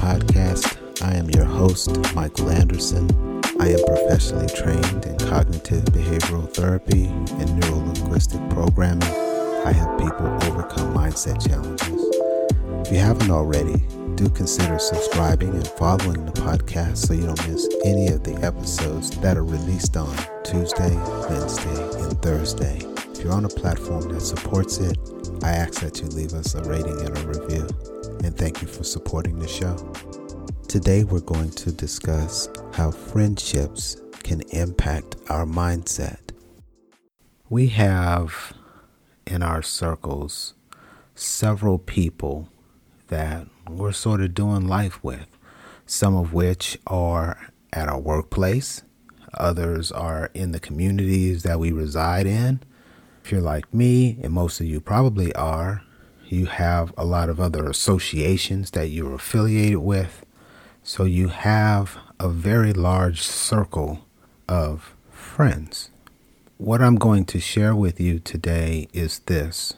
podcast. I am your host, Michael Anderson. I am professionally trained in cognitive behavioral therapy and neuro linguistic programming. I help people overcome mindset challenges. If you haven't already, do consider subscribing and following the podcast so you don't miss any of the episodes that are released on Tuesday, Wednesday, and Thursday. If you're on a platform that supports it, I ask that you leave us a rating and a review. And thank you for supporting the show. Today, we're going to discuss how friendships can impact our mindset. We have in our circles several people that we're sort of doing life with, some of which are at our workplace, others are in the communities that we reside in. If you're like me, and most of you probably are, you have a lot of other associations that you're affiliated with. So you have a very large circle of friends. What I'm going to share with you today is this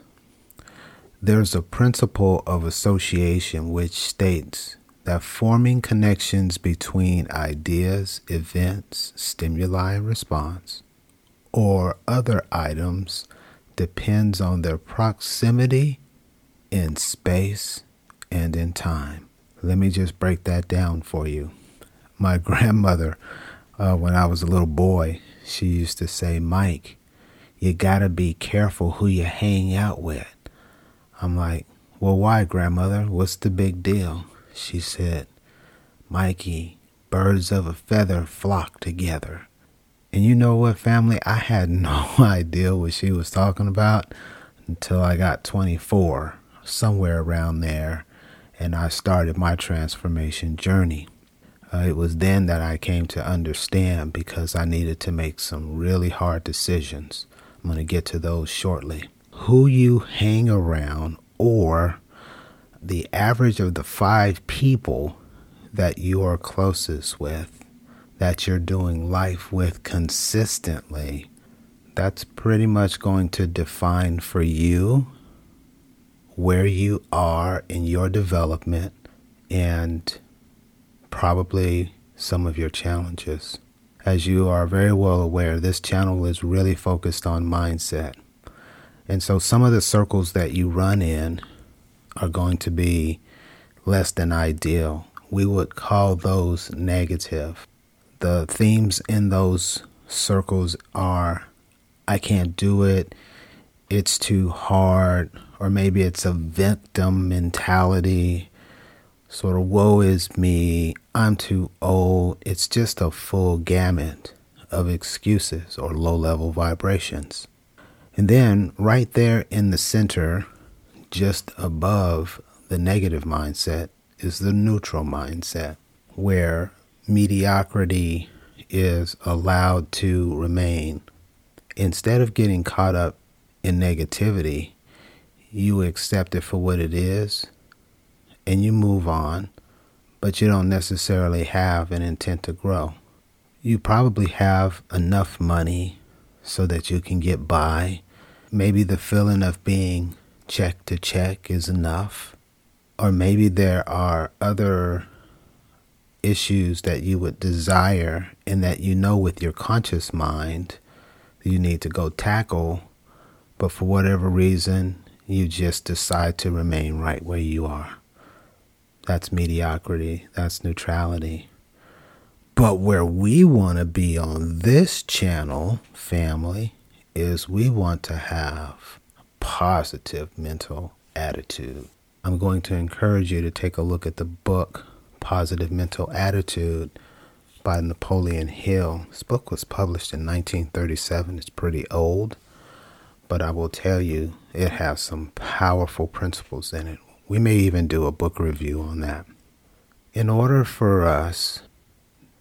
there's a principle of association which states that forming connections between ideas, events, stimuli, and response, or other items depends on their proximity in space and in time. Let me just break that down for you. My grandmother, uh, when I was a little boy, she used to say, Mike, you gotta be careful who you hang out with. I'm like, well, why, grandmother? What's the big deal? She said, Mikey, birds of a feather flock together. And you know what, family? I had no idea what she was talking about until I got 24, somewhere around there, and I started my transformation journey. Uh, it was then that I came to understand because I needed to make some really hard decisions. I'm going to get to those shortly who you hang around or the average of the five people that you are closest with, that you're doing life with consistently, that's pretty much going to define for you where you are in your development and probably some of your challenges. As you are very well aware, this channel is really focused on mindset. And so some of the circles that you run in are going to be less than ideal. We would call those negative. The themes in those circles are I can't do it, it's too hard, or maybe it's a victim mentality, sort of woe is me, I'm too old. It's just a full gamut of excuses or low level vibrations. And then right there in the center, just above the negative mindset, is the neutral mindset, where mediocrity is allowed to remain. Instead of getting caught up in negativity, you accept it for what it is and you move on, but you don't necessarily have an intent to grow. You probably have enough money so that you can get by. Maybe the feeling of being check to check is enough. Or maybe there are other issues that you would desire and that you know with your conscious mind you need to go tackle, but for whatever reason, you just decide to remain right where you are. That's mediocrity, that's neutrality. But where we want to be on this channel, family, is we want to have a positive mental attitude. I'm going to encourage you to take a look at the book Positive Mental Attitude by Napoleon Hill. This book was published in 1937. It's pretty old, but I will tell you it has some powerful principles in it. We may even do a book review on that. In order for us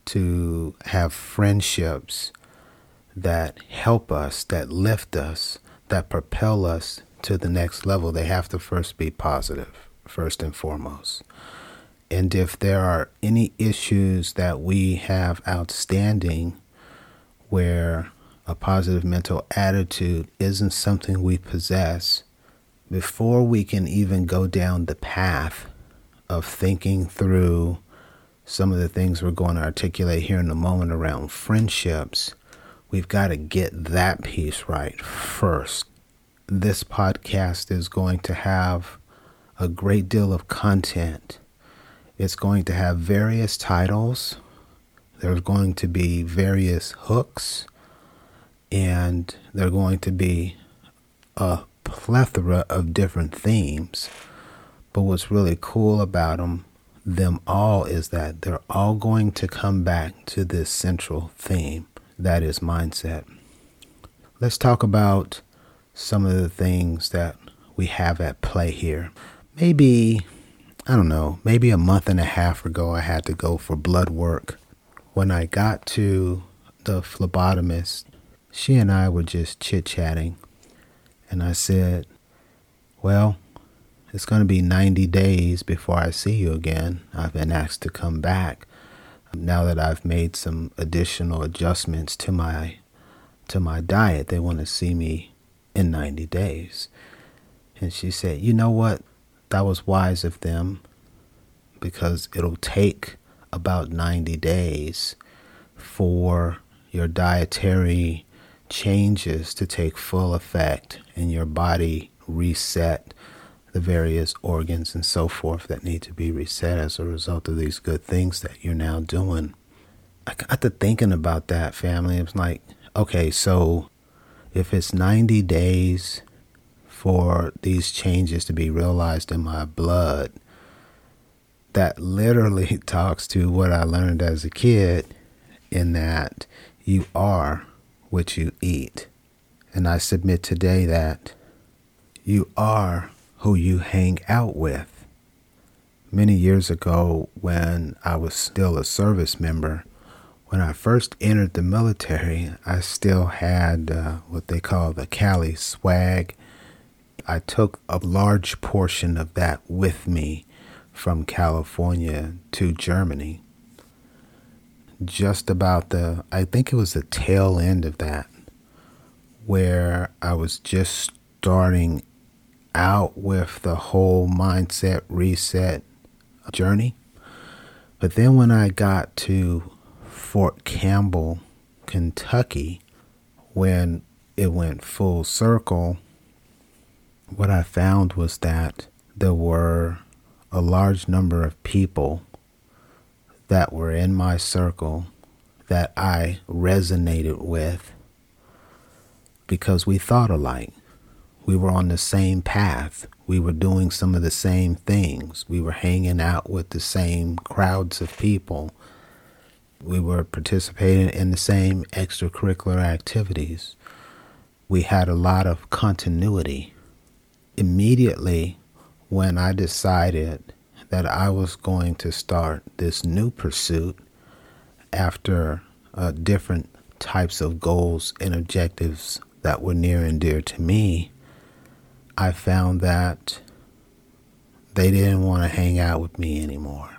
to have friendships that help us, that lift us, that propel us to the next level, they have to first be positive, first and foremost. And if there are any issues that we have outstanding where a positive mental attitude isn't something we possess, before we can even go down the path of thinking through some of the things we're going to articulate here in a moment around friendships, we've got to get that piece right first. This podcast is going to have a great deal of content. It's going to have various titles. There's going to be various hooks, and there are going to be a plethora of different themes. But what's really cool about them them all is that they're all going to come back to this central theme that is mindset. Let's talk about some of the things that we have at play here. Maybe, I don't know, maybe a month and a half ago, I had to go for blood work. When I got to the phlebotomist, she and I were just chit chatting, and I said, Well, it's going to be 90 days before I see you again. I've been asked to come back now that I've made some additional adjustments to my to my diet. They want to see me in 90 days. And she said, "You know what? That was wise of them because it'll take about 90 days for your dietary changes to take full effect and your body reset the various organs and so forth that need to be reset as a result of these good things that you're now doing. I got to thinking about that, family. It's like, okay, so if it's 90 days for these changes to be realized in my blood, that literally talks to what I learned as a kid in that you are what you eat. And I submit today that you are who you hang out with. Many years ago, when I was still a service member, when I first entered the military, I still had uh, what they call the Cali swag. I took a large portion of that with me from California to Germany. Just about the, I think it was the tail end of that, where I was just starting out with the whole mindset reset journey. But then when I got to Fort Campbell, Kentucky, when it went full circle, what I found was that there were a large number of people that were in my circle that I resonated with because we thought alike. We were on the same path. We were doing some of the same things. We were hanging out with the same crowds of people. We were participating in the same extracurricular activities. We had a lot of continuity. Immediately, when I decided that I was going to start this new pursuit after uh, different types of goals and objectives that were near and dear to me, I found that they didn't want to hang out with me anymore.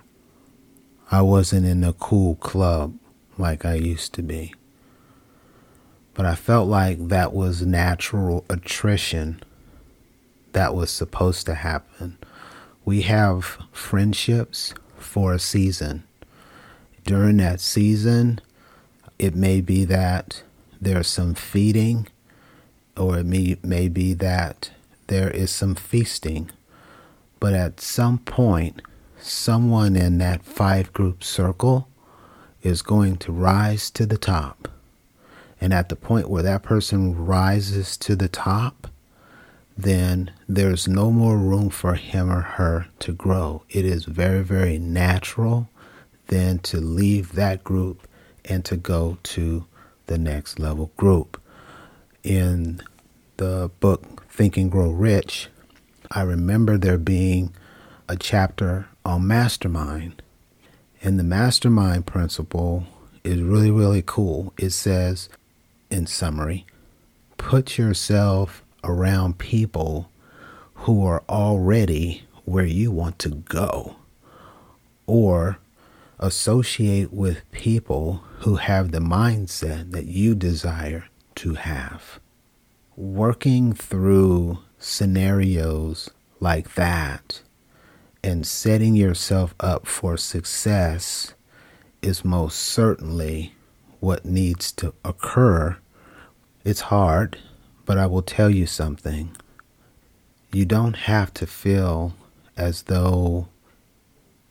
I wasn't in a cool club like I used to be. But I felt like that was natural attrition that was supposed to happen. We have friendships for a season. During that season, it may be that there's some feeding, or it may, may be that there is some feasting, but at some point, someone in that five group circle is going to rise to the top. And at the point where that person rises to the top, then there's no more room for him or her to grow. It is very, very natural then to leave that group and to go to the next level group. In the book Think and Grow Rich, I remember there being a chapter on mastermind. And the mastermind principle is really, really cool. It says, in summary, put yourself around people who are already where you want to go, or associate with people who have the mindset that you desire to have working through scenarios like that And setting yourself up for success is most certainly what needs to occur. It's hard, but I will tell you something. You don't have to feel as though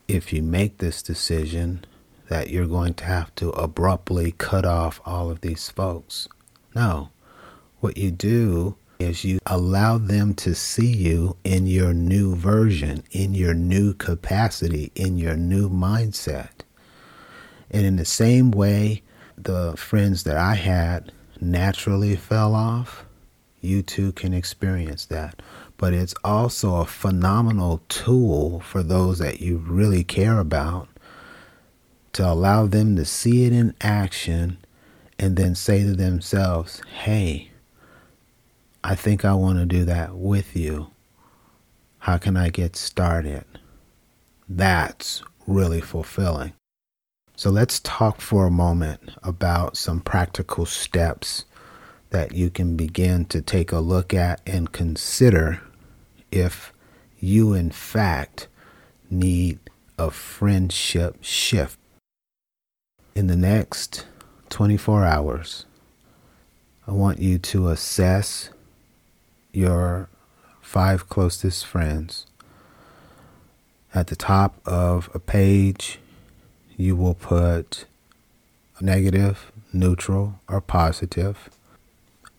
if you make this decision that you're going to have to abruptly cut off all of these folks. No. What you do is you allow them to see you in your new version, in your new capacity, in your new mindset. And in the same way, the friends that I had naturally fell off, you too can experience that. But it's also a phenomenal tool for those that you really care about to allow them to see it in action and then say to themselves, hey, I think I want to do that with you. How can I get started? That's really fulfilling. So let's talk for a moment about some practical steps that you can begin to take a look at and consider if you, in fact, need a friendship shift. In the next 24 hours, I want you to assess your five closest friends. At the top of a page, you will put negative, neutral, or positive.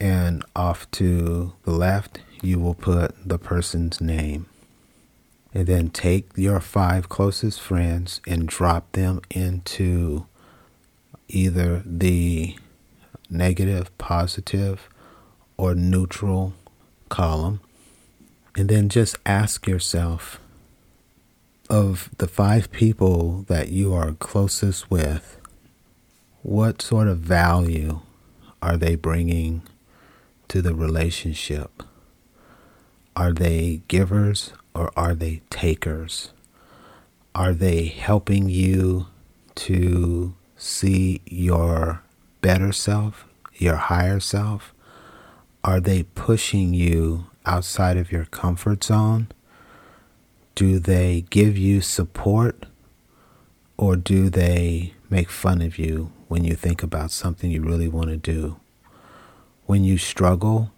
And off to the left, you will put the person's name. And then take your five closest friends and drop them into either the negative, positive, or neutral column. And then just ask yourself of the five people that you are closest with, what sort of value are they bringing to the relationship? Are they givers or are they takers? Are they helping you to see your better self, your higher self? Are they pushing you outside of your comfort zone? Do they give you support or do they make fun of you when you think about something you really want to do? When you struggle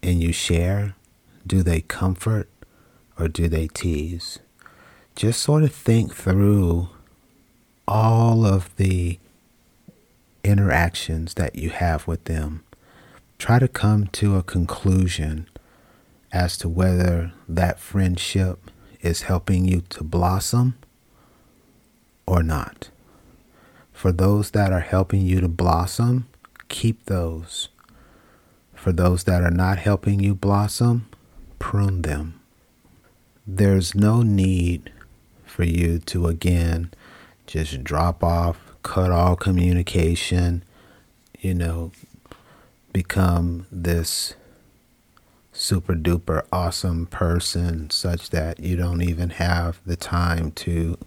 and you share, do they comfort or do they tease? Just sort of think through all of the interactions that you have with them try to come to a conclusion as to whether that friendship is helping you to blossom or not. For those that are helping you to blossom, keep those. For those that are not helping you blossom, prune them. There's no need for you to again just drop off, cut all communication, you know, become this super duper awesome person such that you don't even have the time to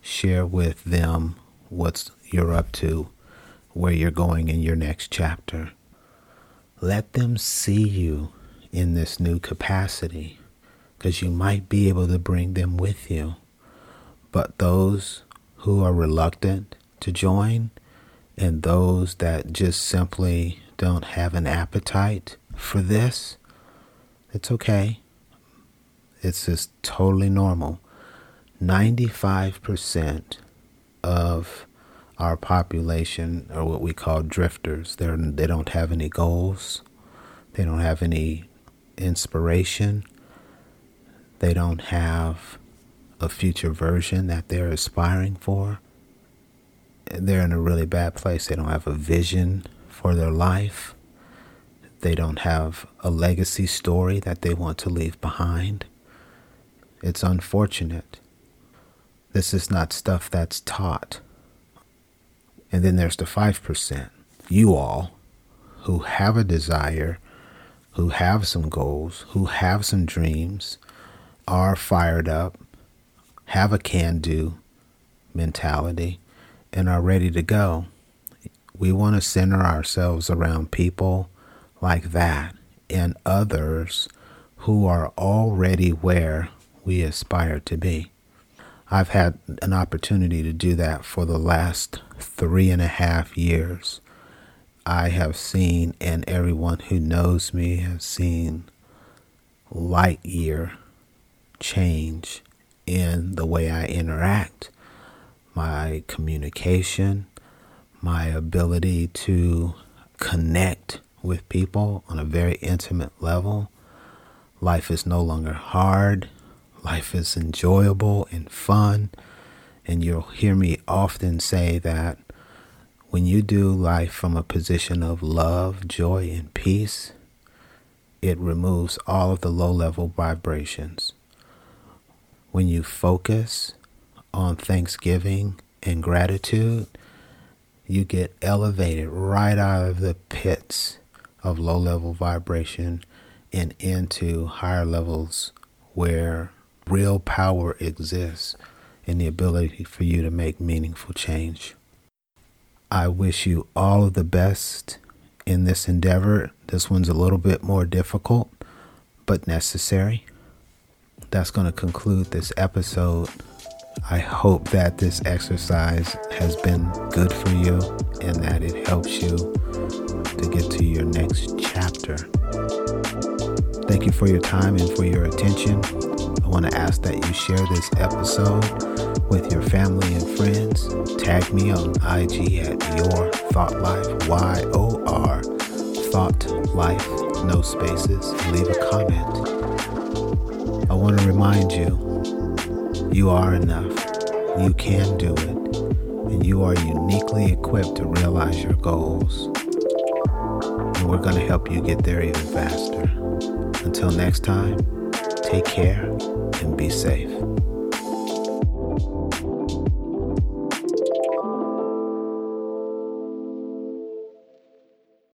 share with them what you're up to, where you're going in your next chapter. Let them see you in this new capacity because you might be able to bring them with you. But those who are reluctant to join and those that just simply don't have an appetite for this, it's okay. It's just totally normal. 95% of our population are what we call drifters. They're, they don't have any goals, they don't have any inspiration, they don't have a future version that they're aspiring for. They're in a really bad place. They don't have a vision for their life. They don't have a legacy story that they want to leave behind. It's unfortunate. This is not stuff that's taught. And then there's the 5%, you all, who have a desire, who have some goals, who have some dreams, are fired up, have a can do mentality, and are ready to go. We want to center ourselves around people like that and others who are already where we aspire to be. I've had an opportunity to do that for the last three and a half years. I have seen, and everyone who knows me has seen, light year change in the way I interact, my communication, my ability to connect with people on a very intimate level. Life is no longer hard. Life is enjoyable and fun. And you'll hear me often say that when you do life from a position of love, joy, and peace, it removes all of the low level vibrations. When you focus on thanksgiving and gratitude, you get elevated right out of the pits of low level vibration and into higher levels where real power exists in the ability for you to make meaningful change. I wish you all of the best in this endeavor. This one's a little bit more difficult, but necessary. That's going to conclude this episode. I hope that this exercise has been good for you and that it helps you to get to your next chapter. Thank you for your time and for your attention. I want to ask that you share this episode with your family and friends. Tag me on IG at Your Thought Life, Y O R, Thought Life, no spaces. Leave a comment. I want to remind you you are enough. You can do it. And you are uniquely equipped to realize your goals. And we're going to help you get there even faster. Until next time, take care and be safe.